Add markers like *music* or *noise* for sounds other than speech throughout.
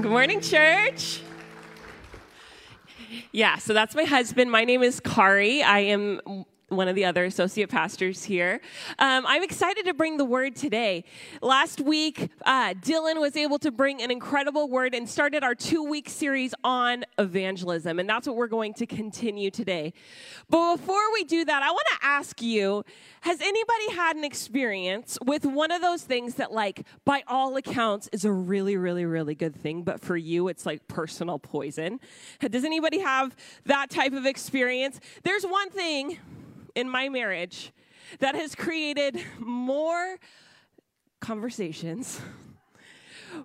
Good morning, church. Yeah, so that's my husband. My name is Kari. I am one of the other associate pastors here. Um, I'm excited to bring the word today. Last week, uh, Dylan was able to bring an incredible word and started our two week series on evangelism, and that's what we're going to continue today. But before we do that, I want to ask you has anybody had an experience with one of those things that, like, by all accounts, is a really, really, really good thing, but for you, it's like personal poison? Does anybody have that type of experience? There's one thing in my marriage that has created more conversations,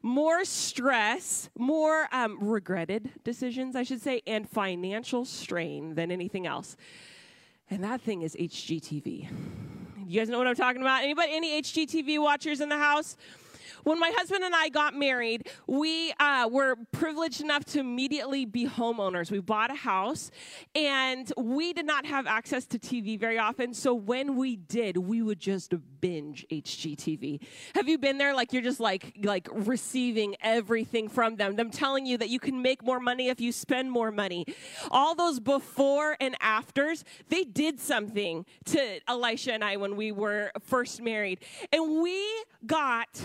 more stress, more um, regretted decisions, I should say, and financial strain than anything else. And that thing is HGTV. You guys know what I'm talking about? Anybody, any HGTV watchers in the house? When my husband and I got married, we uh, were privileged enough to immediately be homeowners. We bought a house, and we did not have access to TV very often. So when we did, we would just binge HGTV. Have you been there? Like you're just like like receiving everything from them. Them telling you that you can make more money if you spend more money. All those before and afters, they did something to Elisha and I when we were first married, and we got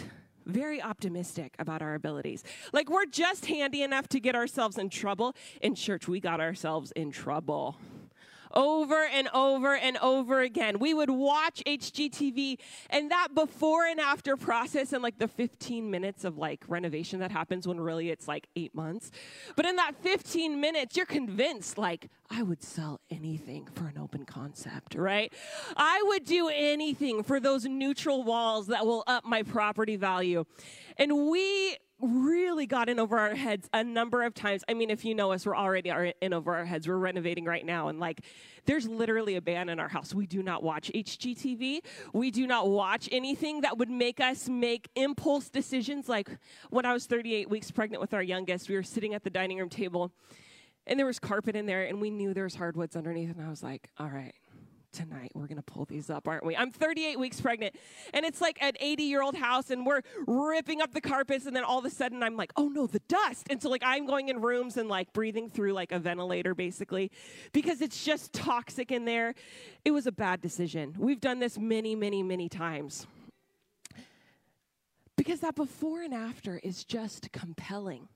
very optimistic about our abilities. Like we're just handy enough to get ourselves in trouble. In church, we got ourselves in trouble over and over and over again. We would watch HGTV and that before and after process and like the 15 minutes of like renovation that happens when really it's like eight months. But in that 15 minutes, you're convinced like, I would sell anything for an open concept, right? I would do anything for those neutral walls that will up my property value. And we really got in over our heads a number of times. I mean, if you know us, we're already in over our heads. We're renovating right now, and like, there's literally a ban in our house. We do not watch HGTV. We do not watch anything that would make us make impulse decisions. Like when I was 38 weeks pregnant with our youngest, we were sitting at the dining room table, and there was carpet in there, and we knew there was hardwoods underneath, and I was like, all right tonight we're going to pull these up, aren't we? I'm 38 weeks pregnant, and it's like an 80 year old house, and we're ripping up the carpets, and then all of a sudden I'm like, oh no, the dust. And so, like, I'm going in rooms and like breathing through like a ventilator basically because it's just toxic in there. It was a bad decision. We've done this many, many, many times. Because that before and after is just compelling.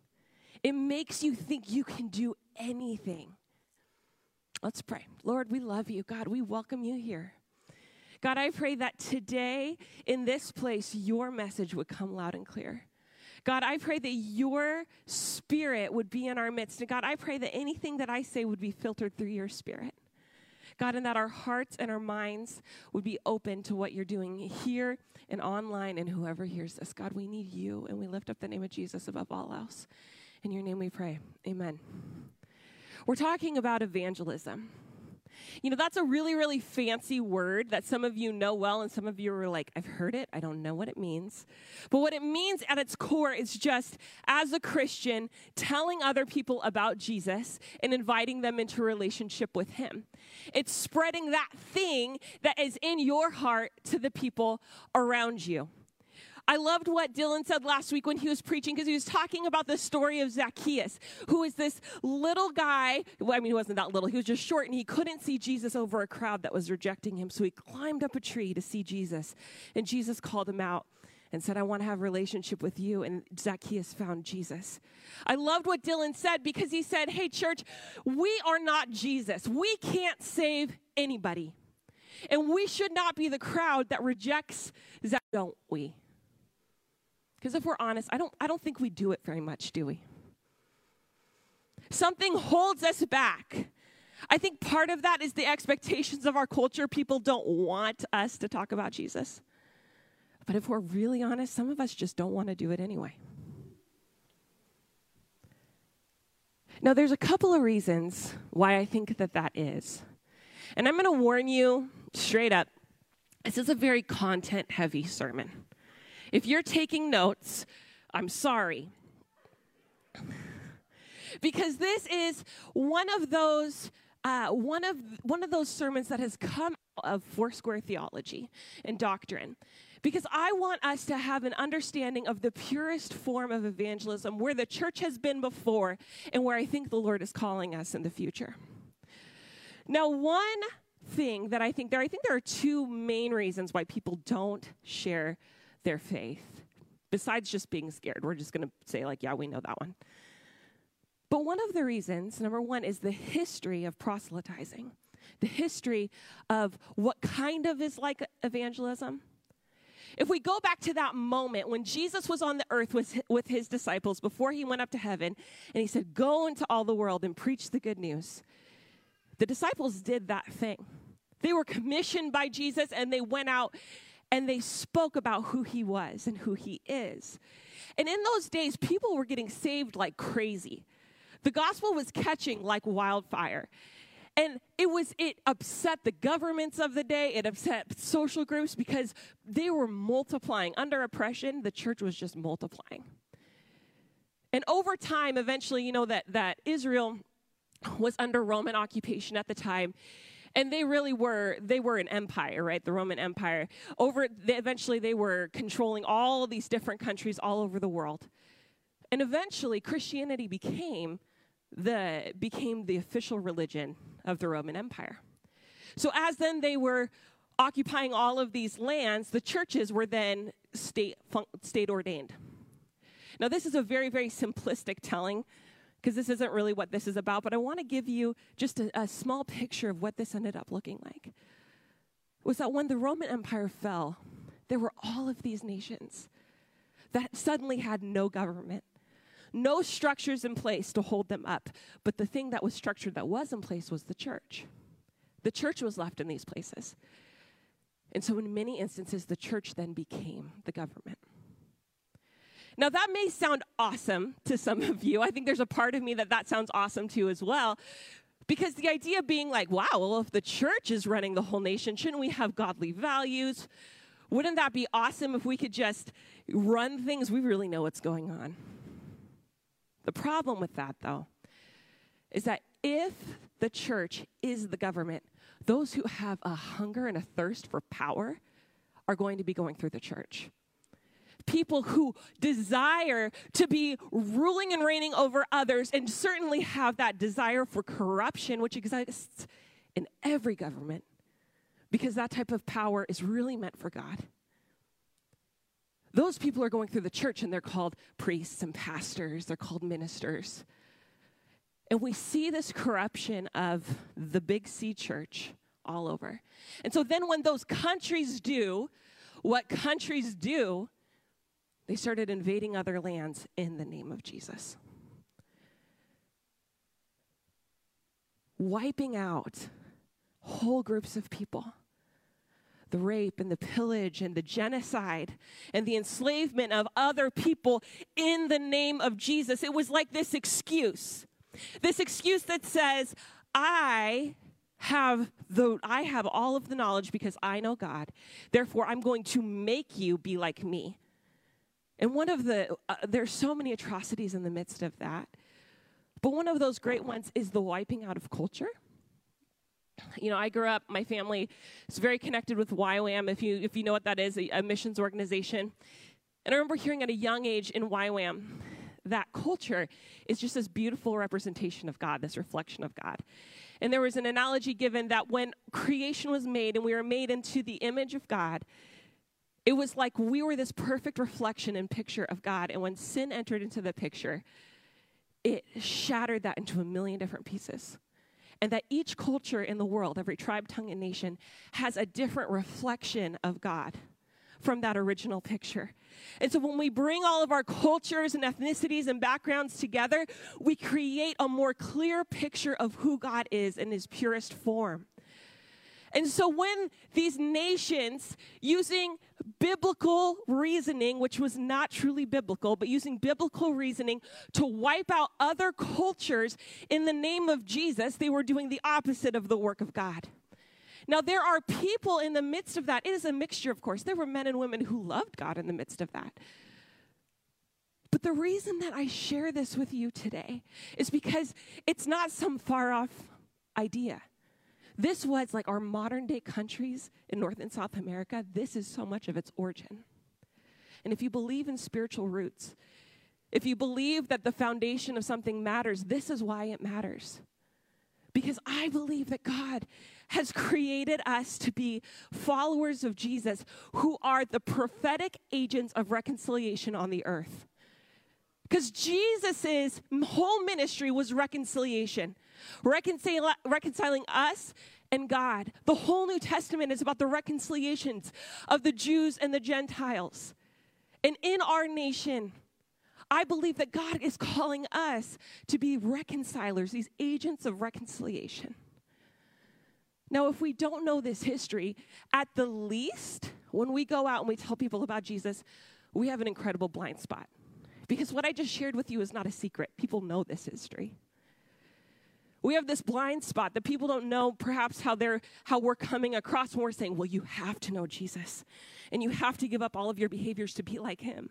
It makes you think you can do anything. Let's pray. Lord, we love you. God, we welcome you here. God, I pray that today in this place, your message would come loud and clear. God, I pray that your spirit would be in our midst. And God, I pray that anything that I say would be filtered through your spirit. God, and that our hearts and our minds would be open to what you're doing here and online and whoever hears this. God, we need you, and we lift up the name of Jesus above all else. In your name we pray. Amen. We're talking about evangelism. You know, that's a really, really fancy word that some of you know well, and some of you are like, I've heard it, I don't know what it means. But what it means at its core is just, as a Christian, telling other people about Jesus and inviting them into relationship with Him. It's spreading that thing that is in your heart to the people around you. I loved what Dylan said last week when he was preaching because he was talking about the story of Zacchaeus, who is this little guy. Well, I mean, he wasn't that little, he was just short and he couldn't see Jesus over a crowd that was rejecting him. So he climbed up a tree to see Jesus. And Jesus called him out and said, I want to have a relationship with you. And Zacchaeus found Jesus. I loved what Dylan said because he said, Hey, church, we are not Jesus. We can't save anybody. And we should not be the crowd that rejects that, don't we? Because if we're honest, I don't, I don't think we do it very much, do we? Something holds us back. I think part of that is the expectations of our culture. People don't want us to talk about Jesus. But if we're really honest, some of us just don't want to do it anyway. Now, there's a couple of reasons why I think that that is. And I'm going to warn you straight up this is a very content heavy sermon. If you're taking notes, I'm sorry. because this is one of those uh, one of one of those sermons that has come out of Foursquare theology and doctrine because I want us to have an understanding of the purest form of evangelism where the church has been before and where I think the Lord is calling us in the future. Now, one thing that I think there, I think there are two main reasons why people don't share their faith. Besides just being scared, we're just going to say, like, yeah, we know that one. But one of the reasons, number one, is the history of proselytizing, the history of what kind of is like evangelism. If we go back to that moment when Jesus was on the earth with, with his disciples before he went up to heaven, and he said, Go into all the world and preach the good news. The disciples did that thing. They were commissioned by Jesus and they went out and they spoke about who he was and who he is. And in those days, people were getting saved like crazy. The gospel was catching like wildfire. And it was, it upset the governments of the day, it upset social groups because they were multiplying. Under oppression, the church was just multiplying. And over time, eventually, you know, that, that Israel was under Roman occupation at the time and they really were they were an empire right? The roman empire. Over they, eventually they were controlling all these different countries all over the world. And eventually christianity became the became the official religion of the roman empire. So as then they were occupying all of these lands the churches were then state state ordained now this is a very very simplistic telling because this isn't really what this is about, but I want to give you just a, a, small picture of what this ended up looking like. Was that when the Roman Empire fell, there were all of these nations that suddenly had no government, no structures in place to hold them up. But the thing that was structured that was in place was the church. The church was left in these places. And so, in many instances, the church then became the government. Now, that may sound awesome to some of you. I think there's a part of me that that sounds awesome to as well. Because the idea being like, wow, well, if the church is running the whole nation, shouldn't we have godly values? Wouldn't that be awesome if we could just run things? We really know what's going on. The problem with that, though, is that if the church is the government, those who have a hunger and a thirst for power are going to be going through the church people who desire to be ruling and reigning over others and certainly have that desire for corruption, which exists in every government, because that type of power is really meant for God. Those people are going through the church and they're called priests and pastors, they're called ministers. And we see this corruption of the big C church all over. And so then, when those countries do what countries do, they started invading other lands in the name of Jesus. Wiping out whole groups of people. The rape and the pillage and the genocide and the enslavement of other people in the name of Jesus. It was like this excuse. This excuse that says, I have the I have all of the knowledge because I know God. Therefore I'm going to make you be like me. And one of the, uh, there's so many atrocities in the midst of that. But one of those great ones is the wiping out of culture. You know, I grew up, my family is very connected with YWAM, if you, if you know what that is, a, a missions organization. And I remember hearing at a young age in YWAM that culture is just this beautiful representation of God, this reflection of God. And there was an analogy given that when creation was made and we were made into the image of God, it was like we were this perfect reflection and picture of God. And when sin entered into the picture, it shattered that into a million different pieces. And that each culture in the world, every tribe, tongue, and nation, has a different reflection of God from that original picture. And so when we bring all of our cultures and ethnicities and backgrounds together, we create a more clear picture of who God is in his purest form. And so when these nations, using biblical reasoning, which was not truly biblical, but using biblical reasoning to wipe out other cultures in the name of Jesus, they were doing the opposite of the work of God. Now, there are people in the midst of that. It is a mixture, of course. There were men and women who loved God in the midst of that. But the reason that I share this with you today is because it's not some far off idea. This was like our modern day countries in North and South America. This is so much of its origin. And if you believe in spiritual roots, if you believe that the foundation of something matters, this is why it matters. Because I believe that God has created us to be followers of Jesus who are the prophetic agents of reconciliation on the earth. Because Jesus' whole ministry was reconciliation, reconcil- reconciling us and God. The whole New Testament is about the reconciliations of the Jews and the Gentiles. And in our nation, I believe that God is calling us to be reconcilers, these agents of reconciliation. Now, if we don't know this history, at the least, when we go out and we tell people about Jesus, we have an incredible blind spot. Because what I just shared with you is not a secret. People know this history. We have this blind spot that people don't know perhaps how they're how we're coming across when we're saying, well, you have to know Jesus and you have to give up all of your behaviors to be like him.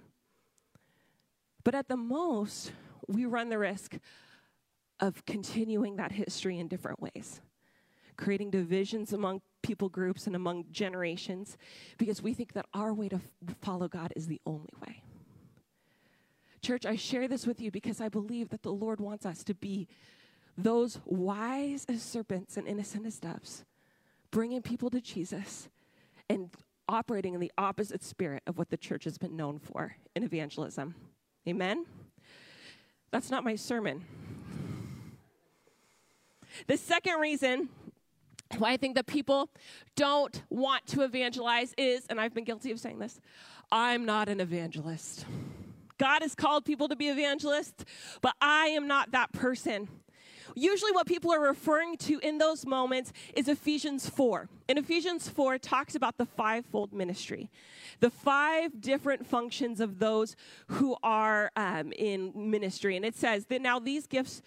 But at the most, we run the risk of continuing that history in different ways, creating divisions among people groups and among generations because we think that our way to f- follow God is the only way. Church, I share this with you because I believe that the Lord wants us to be those wise as serpents and innocent as doves, bringing people to Jesus and operating in the opposite spirit of what the church has been known for in evangelism. Amen? That's not my sermon. The second reason why I think that people don't want to evangelize is, and I've been guilty of saying this, I'm not an evangelist. God has called people to be evangelists, but I am not that person. Usually, what people are referring to in those moments is Ephesians 4. And Ephesians 4 talks about the fivefold ministry, the five different functions of those who are um, in ministry. And it says that now these gifts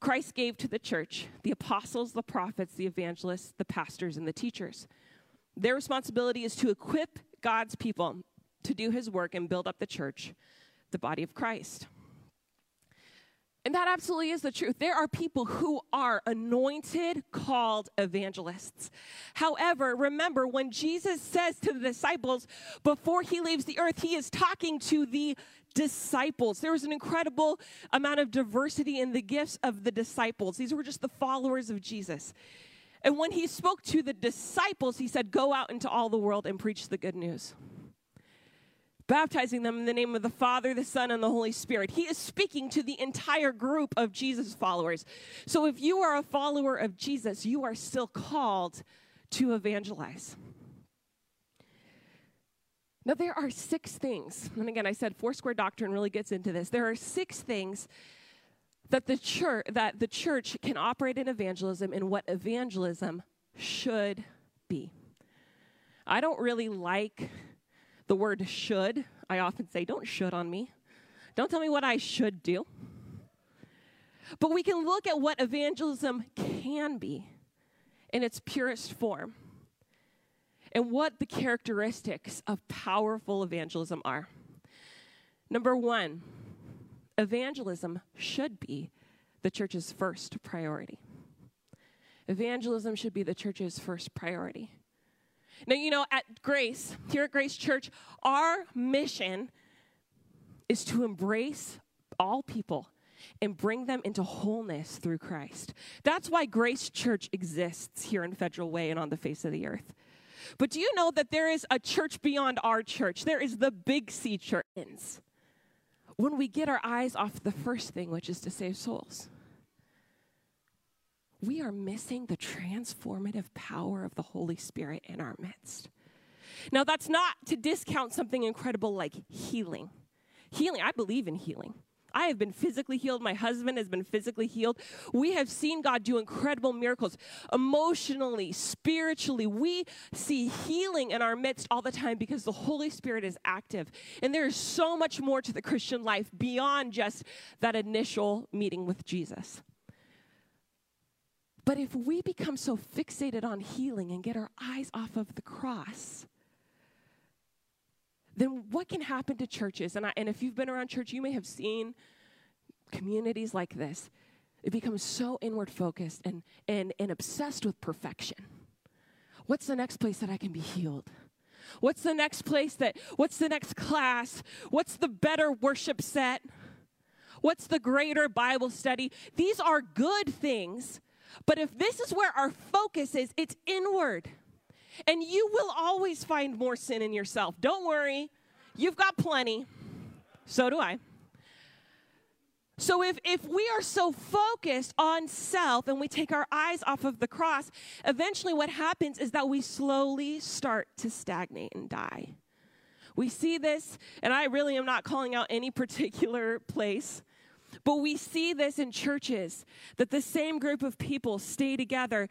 Christ gave to the church the apostles, the prophets, the evangelists, the pastors, and the teachers. Their responsibility is to equip God's people to do his work and build up the church, the body of Christ. And that absolutely is the truth. There are people who are anointed, called evangelists. However, remember when Jesus says to the disciples before he leaves the earth, he is talking to the disciples. There was an incredible amount of diversity in the gifts of the disciples. These were just the followers of Jesus. And when he spoke to the disciples, he said, Go out into all the world and preach the good news baptizing them in the name of the Father, the Son, and the Holy Spirit. He is speaking to the entire group of Jesus followers. So if you are a follower of Jesus, you are still called to evangelize. Now, there are six things, and again, I said Foursquare Doctrine really gets into this. There are six things that the church that the church can operate in evangelism and what evangelism should be. I don't really like the word should, I often say, don't should on me. Don't tell me what I should do. But we can look at what evangelism can be in its purest form and what the characteristics of powerful evangelism are. Number one, evangelism should be the church's first priority. Evangelism should be the church's first priority. Now, you know, at Grace, here at Grace Church, our mission is to embrace all people and bring them into wholeness through Christ. That's why Grace Church exists here in Federal Way and on the face of the earth. But do you know that there is a church beyond our church? There is the Big C church. When we get our eyes off the first thing, which is to save souls we are missing the transformative power of the Holy Spirit in our midst. Now, that's not to discount something incredible like healing. Healing, I believe in healing. I have been physically healed. My husband has been physically healed. We have seen God do incredible miracles emotionally, spiritually. We see healing in our midst all the time because the Holy Spirit is active. And there is so much more to the Christian life beyond just that initial meeting with Jesus. But if we become so fixated on healing and get our eyes off of the cross, then what can happen to churches? And, I, and if you've been around church, you may have seen communities like this. it becomes so inward focused and, and, and obsessed with perfection. What's the next place that I can be healed? What's the next place that, what's the next class? What's the better worship set? What's the greater Bible study? These are good things, but if this is where our focus is, it's inward. And you will always find more sin in yourself. Don't worry, you've got plenty. So do I. So if, if we are so focused on self and we take our eyes off of the cross, eventually what happens is that we slowly start to stagnate and die. We see this, and I really am not calling out any *laughs* particular place, but we see this in churches that the same group of people stay together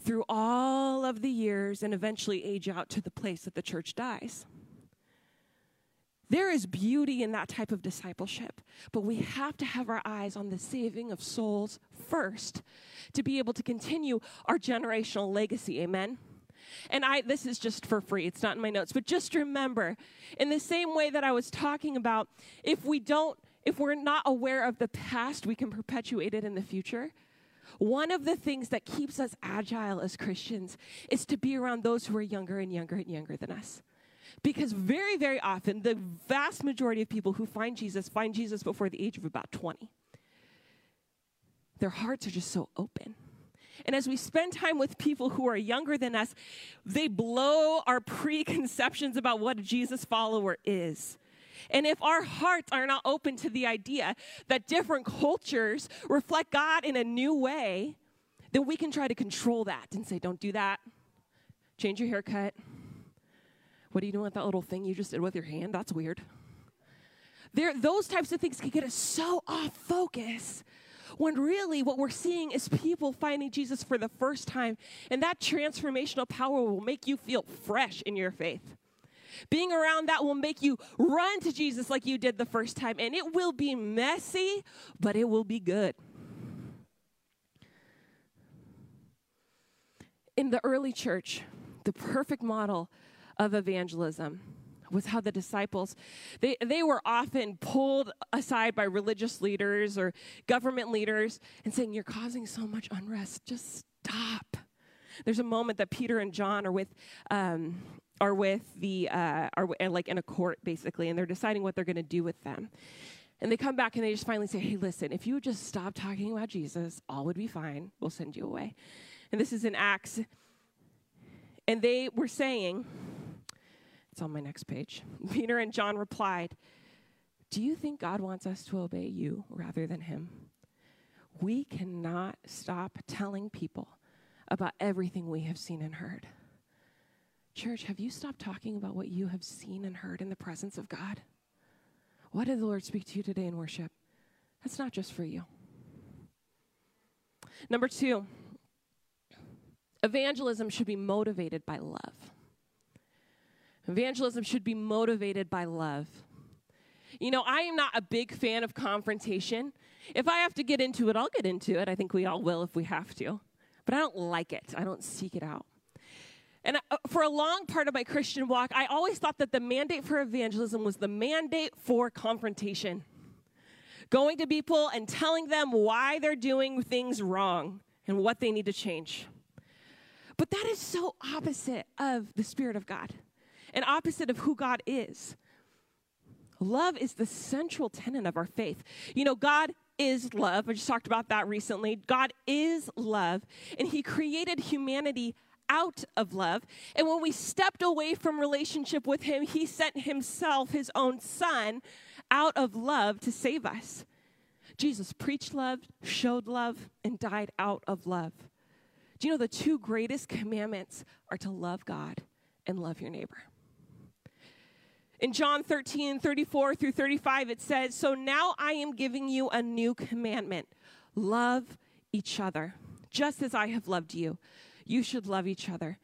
through all of the years and eventually age out to the place that the church dies. There is beauty in that type of discipleship, but we have to have our eyes on the saving of souls first to be able to continue our generational legacy. Amen. And I this is just for free. It's not in my notes, but just remember, in the same way that I was talking about, if we don't if we're not aware of the past, we can perpetuate it in the future. One of the things that keeps us agile as Christians is to be around those who are younger and younger and younger than us. Because very, very often, the vast majority of people who find Jesus find Jesus before the age of about 20. Their hearts are just so open. And as we spend time with people who are younger than us, they blow our *laughs* preconceptions about what a Jesus follower is. And if our hearts are not open to the idea that different cultures reflect God in a new way, then we can try to control that and say, don't do that. Change your haircut. What are you doing with that little thing you just did with your hand? That's weird. There, those types of things can get us so off focus when really what we're seeing is people finding Jesus for the first time, and that transformational power will make you feel fresh in your faith. Being around that will make you run to Jesus like you did the first time, and it will be messy, but it will be good. In the early church, the perfect model of evangelism was how the disciples they, they were often pulled aside by religious leaders or government leaders and saying you're causing so much unrest just stop there's a moment that peter and john are with um, are with the uh, are like in a court basically and they're deciding what they're going to do with them and they come back and they just finally say hey listen if you would just stop talking about jesus all would be fine we'll send you away and this is in acts and they were saying it's on my next page. *laughs* Peter and John replied, Do you think God wants us to obey you rather than him? We cannot stop telling people about everything we have seen and heard. Church, have you stopped talking about what you have seen and heard in the presence of God? What did the Lord speak to you today in worship? That's not just for you. Number two, evangelism should be motivated by love. Evangelism should be motivated by love. You know, I am not a big fan of confrontation. If I have to get into it, I'll get into it. I think we all will if we have to. But I don't like it, I don't seek it out. And uh, for a long part of my Christian walk, I always thought that the mandate for evangelism was the mandate for confrontation. Going to people and telling them why they're doing things wrong and what they need to change. But that is so opposite of the Spirit of God and opposite of who God is. Love is the central tenet of our faith. You know, God is love. I just talked about that recently. God is love, and He created humanity out of love. And when we stepped away from relationship with Him, He sent Himself, His own Son, out of love to save us. Jesus preached love, showed love, and died out of love. Do you know the two greatest commandments are to love God and love your neighbor? In John 13, 34 through 35, it says, So now I am giving you a new commandment love each other, just as I have loved you. You should love each other.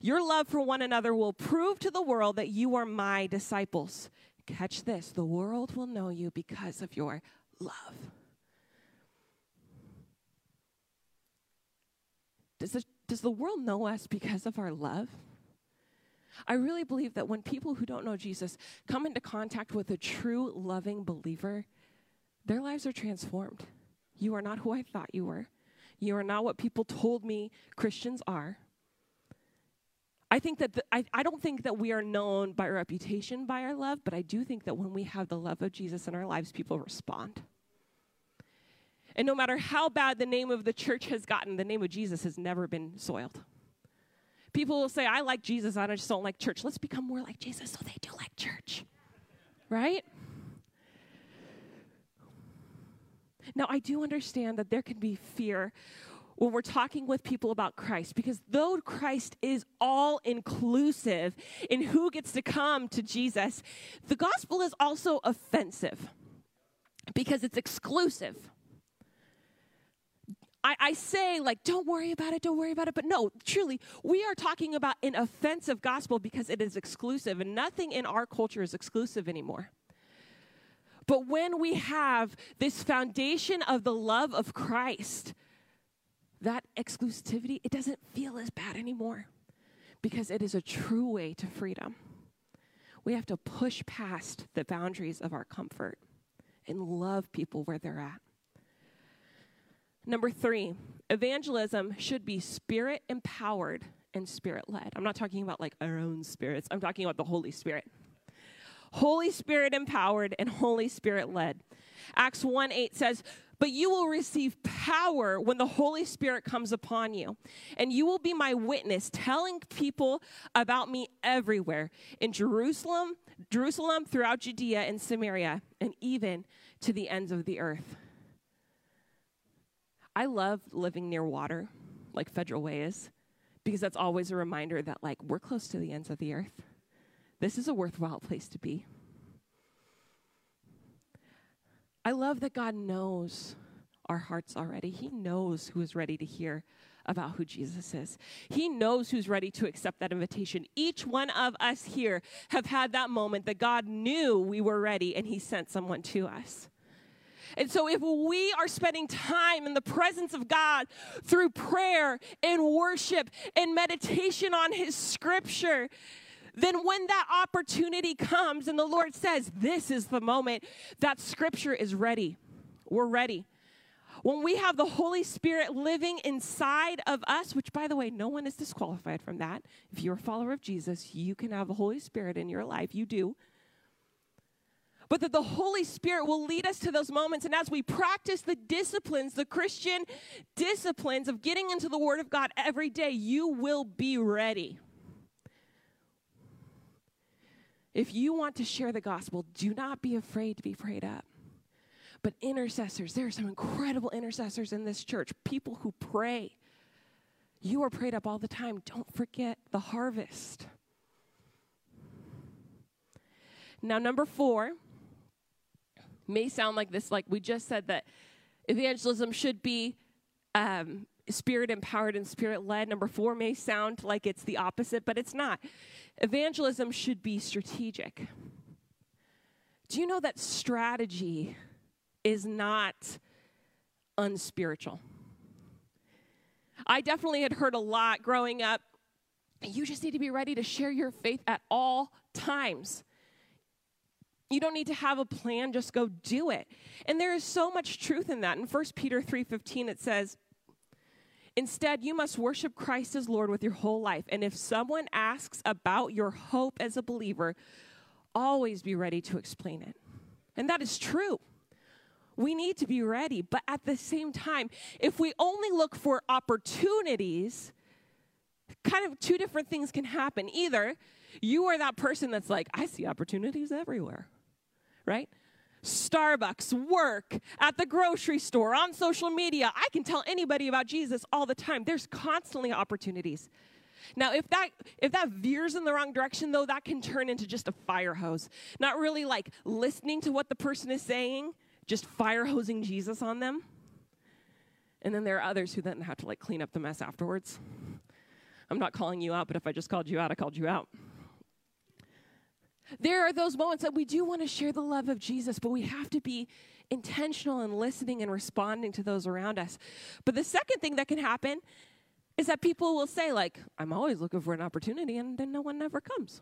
Your love for one another will prove to the world that you are my disciples. Catch this the world will know you because of your love. Does the, does the world know us because of our love? I really believe that when people who don't know Jesus come into contact with a true loving believer, their lives are transformed. You are not who I thought you were. You are not what people told me Christians are. I think that the, I, I don't think that we are known by reputation by our love, but I do think that when we have the love of Jesus in our lives, people respond. And no matter how bad the name of the church has gotten, the name of Jesus has never been soiled. People will say, I like Jesus, I just don't like church. Let's become more like Jesus so they do like church. Right? Now, I do understand that there can be fear when we're talking with people about Christ because though Christ is all inclusive in who gets to come to Jesus, the gospel is also offensive because it's exclusive. I, I, say, like, don't worry about it, don't worry about it. But no, truly, we are talking about an offensive gospel because it is exclusive, and nothing in our culture is exclusive anymore. But when we have this foundation of the love of Christ, that exclusivity, it doesn't feel as bad anymore because it is a true way to freedom. We have to push past the boundaries of our comfort and love people where they're at. Number three, evangelism should be spirit empowered and spirit led. I'm not talking about like our own spirits, I'm talking about the Holy Spirit. Holy Spirit empowered and Holy Spirit led. Acts 1 8 says, But you will receive power when the Holy Spirit comes upon you, and you will be my witness, telling people about me everywhere in Jerusalem, Jerusalem, throughout Judea and Samaria, and even to the ends of the earth. I love living near water, like Federal Way is, because that's always a reminder that, like, we're close to the ends of the earth. This is a worthwhile place to be. I love that God knows our hearts already. He knows who is ready to hear about who Jesus is. He knows who's ready to accept that invitation. Each one of us here have had that moment that God knew we were ready and he sent someone to us. And so, if we are spending time in the presence of God through prayer and worship and meditation on His scripture, then when that opportunity comes and the Lord says, This is the moment, that scripture is ready. We're ready. When we have the Holy Spirit living inside of us, which by the way, no one is disqualified from that. If you're a follower of Jesus, you can have the Holy Spirit in your life. You do. But that the Holy Spirit will lead us to those moments. And as we practice the disciplines, the Christian disciplines of getting into the Word of God every day, you will be ready. If you want to share the gospel, do not be afraid to be prayed up. But intercessors, there are some incredible intercessors in this church, people who pray. You are prayed up all the time. Don't forget the harvest. Now, number four may sound like this, like we just said that evangelism should be um, spirit empowered and spirit led. Number four may sound like it's the opposite, but it's not. Evangelism should be strategic. Do you know that strategy is not unspiritual? I definitely had heard a lot growing up. You just need to be ready to share your faith at all times. You don't need to have a plan, just go do it. And there is so much truth in that. In 1 Peter 3:15 it says, Instead, you must worship Christ as Lord with your whole life. And if someone asks about your hope as a believer, always be ready to explain it. And that is true. We need to be ready. But at the same time, if we only look for opportunities, kind of two different things can happen. Either you are that person that's like, I see opportunities everywhere, right? Starbucks, work, at the grocery store, on social media. I can tell anybody about Jesus all the time. There's constantly opportunities. Now, if that if that veers in the wrong direction though, that can turn into just a fire hose. Not really like listening to what the person is saying, just fire hosing Jesus on them. And then there are others who then have to like clean up the mess afterwards. I'm not calling you out, but if I just called you out, I called you out. There are those moments that we do want to share the love of Jesus, but we have to be intentional in listening and responding to those around us. But the second thing that can happen is that people will say, like, I'm always looking for an opportunity, and then no one ever comes.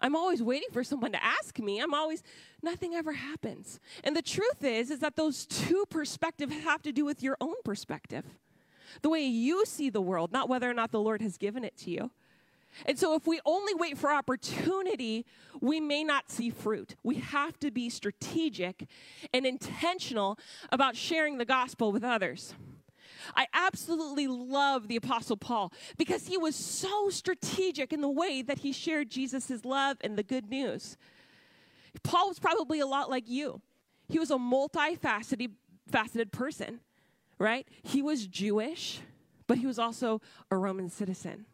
I'm always waiting for someone to ask me. I'm always, nothing ever happens. And the truth is, is that those two perspectives have to do with your own perspective. The way you see the world, not whether or not the Lord has given it to you. And so, if we only wait for opportunity, we may not see fruit. We have to be strategic and intentional about sharing the gospel with others. I absolutely love the Apostle Paul because he was so strategic in the way that he shared Jesus' love and the good news. Paul was probably a lot like you. He was a multifaceted faceted person, right? He was Jewish, but he was also a Roman citizen.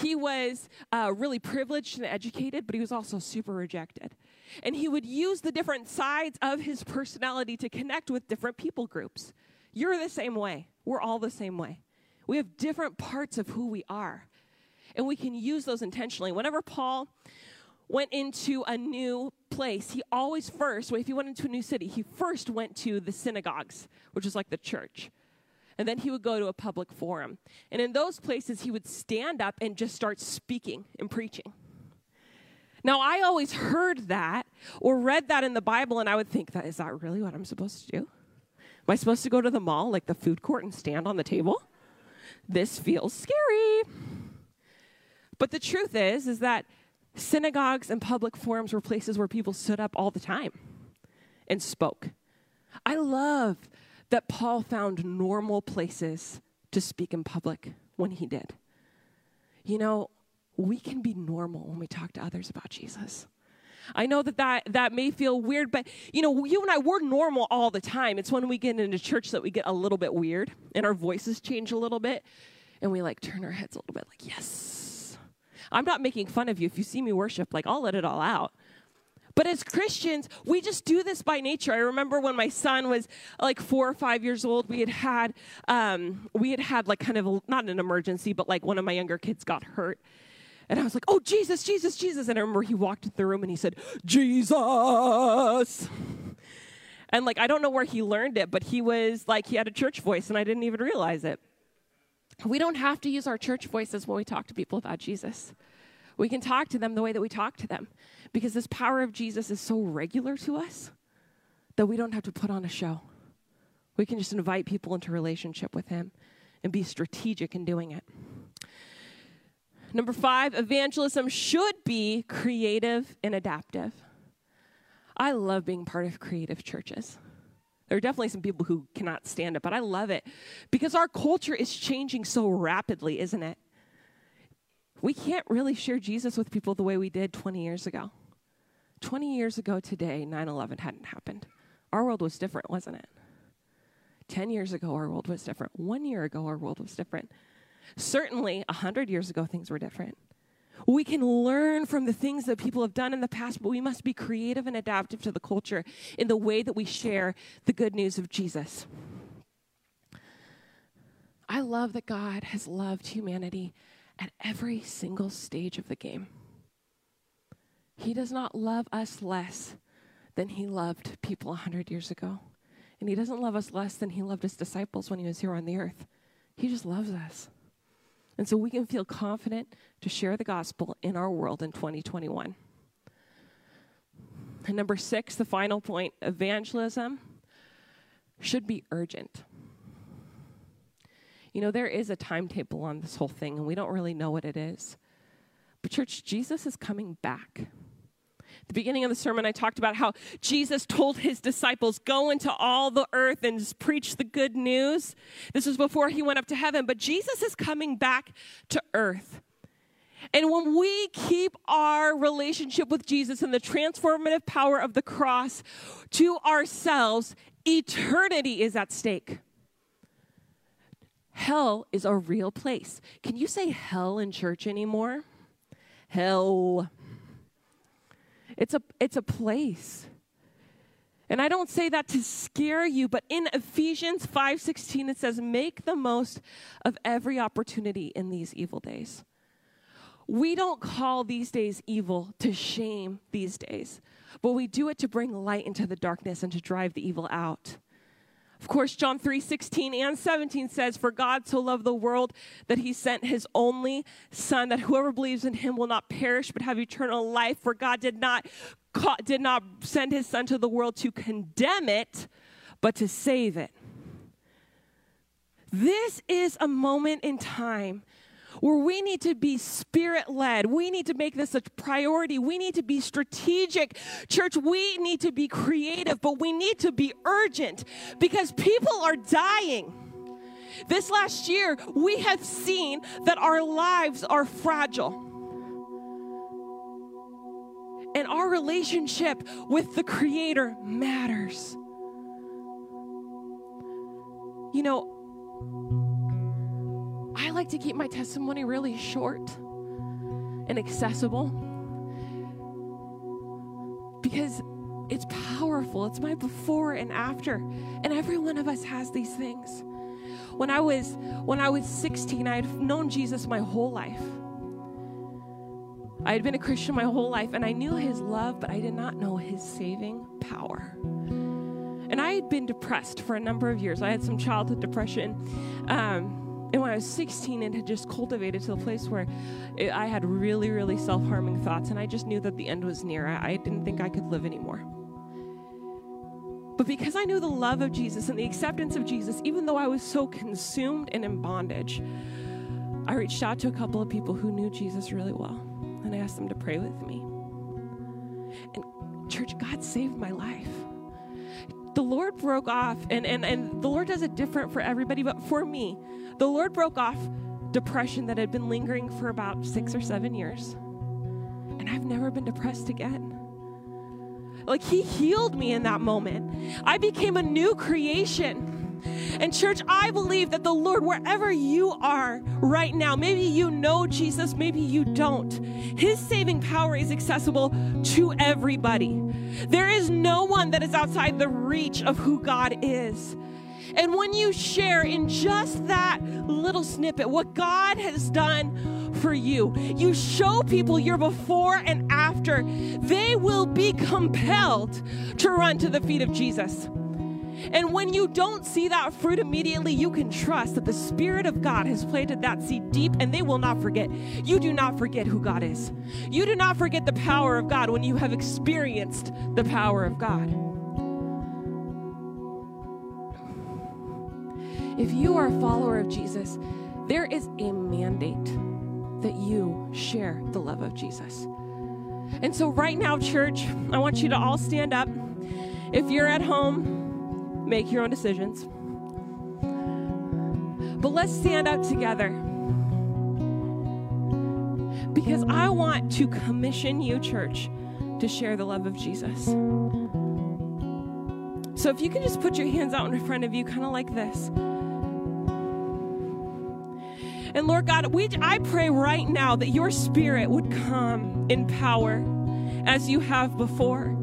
He was uh, really privileged and educated, but he was also super rejected. And he would use the different sides of his personality to connect with different people groups. You're the same way. We're all the same way. We have different parts of who we are, and we can use those intentionally. Whenever Paul went into a new place, he always first, if he went into a new city, he first went to the synagogues, which is like the church. And then he would go to a public forum. And in those places, he would stand up and just start speaking and preaching. Now, I always heard that or read that in the Bible, and I would think, that is that really what I'm supposed to do? Am I supposed to go to the mall, like the food court, and stand on the table? This feels scary. But the truth is, is that synagogues and public forums were places where people stood up all the time and spoke. I love that Paul found normal places to speak in public when he did. You know, we can be normal when we talk to others about Jesus. I know that, that that may feel weird, but you know, you and I, we're normal all the time. It's when we get into church that we get a little bit weird and our voices change a little bit and we like turn our heads a little bit like, yes. I'm not making fun of you. If you see me worship, like I'll let it all out. But as Christians, we just do this by nature. I remember when my son was like four or five years old, we had had, um, we had had like kind of a, not an emergency, but like one of my younger kids got hurt. And I was like, oh, Jesus, Jesus, Jesus. And I remember he walked into the room and he said, Jesus. And like, I don't know where he learned it, but he was like, he had a church voice and I didn't even realize it. We don't have to use our church voices when we talk to people about Jesus. We can talk to them the way that we talk to them because this power of Jesus is so regular to us that we don't have to put on a show. We can just invite people into relationship with him and be strategic in doing it. Number five, evangelism should be creative and adaptive. I love being part of creative churches. There are definitely some people who cannot stand it, but I love it because our culture is changing so rapidly, isn't it? We can't really share Jesus with people the way we did 20 years ago. 20 years ago today, 9 11 hadn't happened. Our world was different, wasn't it? 10 years ago, our world was different. One year ago, our world was different. Certainly, 100 years ago, things were different. We can learn from the things that people have done in the past, but we must be creative and adaptive to the culture in the way that we share the good news of Jesus. I love that God has loved humanity at every single stage of the game. He does not love us less than he loved people 100 years ago. And he doesn't love us less than he loved his disciples when he was here on the earth. He just loves us. And so we can feel confident to share the gospel in our world in 2021. And number six, the final point evangelism should be urgent. You know, there is a timetable on this whole thing, and we don't really know what it is. But, church, Jesus is coming back the beginning of the sermon, I talked about how Jesus told his disciples, Go into all the earth and preach the good news. This was before he went up to heaven, but Jesus is coming back to earth. And when we keep our relationship with Jesus and the transformative power of the cross to ourselves, eternity is at stake. Hell is a real place. Can you say hell in church anymore? Hell. It's a, it's a place. And I don't say that to scare you, but in Ephesians 5:16 it says make the most of every opportunity in these evil days. We don't call these days evil to shame these days, but we do it to bring light into the darkness and to drive the evil out. Of course, John 3 16 and 17 says, For God so loved the world that he sent his only Son, that whoever believes in him will not perish but have eternal life. For God did not, did not send his Son to the world to condemn it, but to save it. This is a moment in time where we need to be spirit led. We need to make this a priority. We need to be strategic. Church, we need to be creative, but we need to be urgent because people are dying. This last year, we have seen that our lives are fragile. And our relationship with the Creator matters. You know, like to keep my testimony really short and accessible because it's powerful. It's my before and after. And every one of us has these things. When I was when I was 16, I had known Jesus my whole life. I had been a Christian my whole life and I knew his love, but I did not know his saving power. And I had been depressed for a number of years. I had some childhood depression. Um, and when I was 16, it had just cultivated to the place where it, I had really, really self harming thoughts, and I just knew that the end was near. I, I didn't think I could live anymore. But because I knew the love of Jesus and the acceptance of Jesus, even though I was so consumed and in bondage, I reached out to a couple of people who knew Jesus really well, and I asked them to pray with me. And, church, God saved my life the Lord broke off, and, and, and the Lord does it different for everybody, but for me, the Lord broke off depression that had been lingering for about six or seven years. And I've never been depressed again. Like, He healed me in that moment. I became a new creation. And, church, I believe that the Lord, wherever you are right now, maybe you know Jesus, maybe you don't, His saving power is accessible to everybody. There is no one that is outside the reach of who God is. And when you share in just that little snippet what God has done for you, you show people your before and after, they will be compelled to run to the feet of Jesus. And when you don't see that fruit immediately, you can trust that the Spirit of God has planted that seed deep and they will not forget. You do not forget who God is. You do not forget the power of God when you have experienced the power of God. If you are a follower of Jesus, there is a mandate that you share the love of Jesus. And so, right now, church, I want you to all stand up. If you're at home, make your own decisions. But let's stand up together because I want to commission you, church, to share the love of Jesus. So if you can just put your hands out in front of you, kind of like this. And Lord God, we, I pray right now that your spirit would come in power as you have before.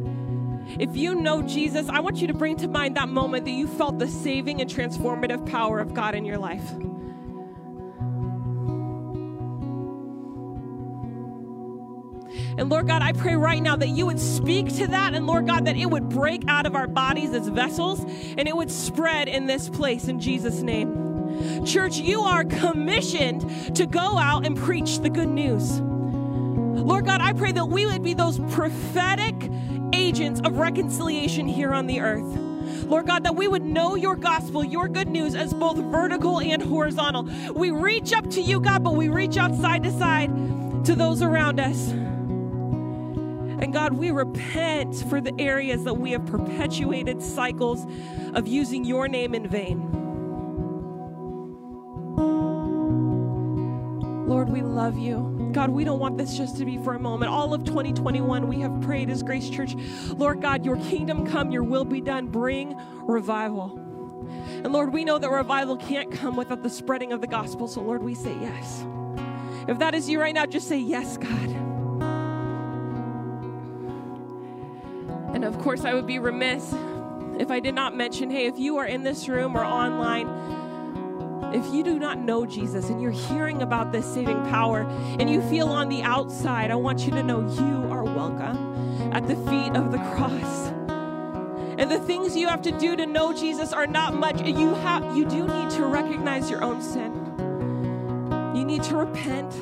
If you know Jesus, I want you to bring to mind that moment that you felt the saving and transformative power of God in your life. And Lord God, I pray right now that you would speak to that, and Lord God, that it would break out of our bodies as vessels and it would spread in this place in Jesus' name. Church, you are commissioned to go out and preach the good news. Lord God, I pray that we would be those prophetic agents of reconciliation here on the earth. Lord God, that we would know your gospel, your good news, as both vertical and horizontal. We reach up to you, God, but we reach out side to side to those around us. And God, we repent for the areas that we have perpetuated cycles of using your name in vain. Lord, we love you. God, we don't want this just to be for a moment. All of 2021, we have prayed as Grace Church, Lord God, your kingdom come, your will be done. Bring revival. And Lord, we know that revival can't come without the spreading of the gospel. So, Lord, we say yes. If that is you right now, just say yes, God. And of course, I would be remiss if I did not mention hey, if you are in this room or online, if you do not know Jesus and you're hearing about this saving power and you feel on the outside, I want you to know you are welcome at the feet of the cross. And the things you have to do to know Jesus are not much. You have you do need to recognize your own sin. You need to repent.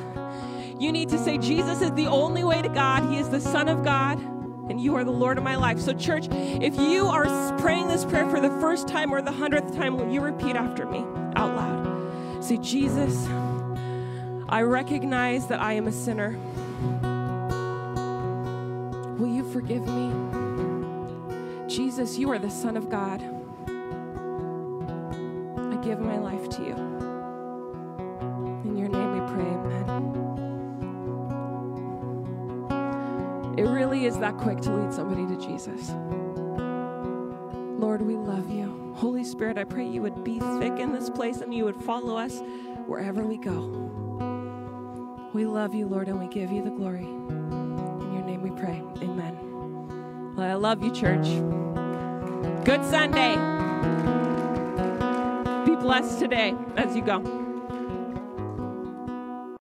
You need to say Jesus is the only way to God. He is the son of God and you are the Lord of my life. So church, if you are praying this prayer for the first time or the 100th time, will you repeat after me out loud? Say Jesus, I recognize that I am a sinner. Will you forgive me? Jesus, you are the Son of God. I give my life to you. In your name we pray, amen. It really is that quick to lead somebody to Jesus. Lord, we love you. Holy Spirit, I pray you would be thick in this place and you would follow us wherever we go. We love you, Lord, and we give you the glory. In your name we pray. Amen. Well, I love you, church. Good Sunday. Be blessed today as you go.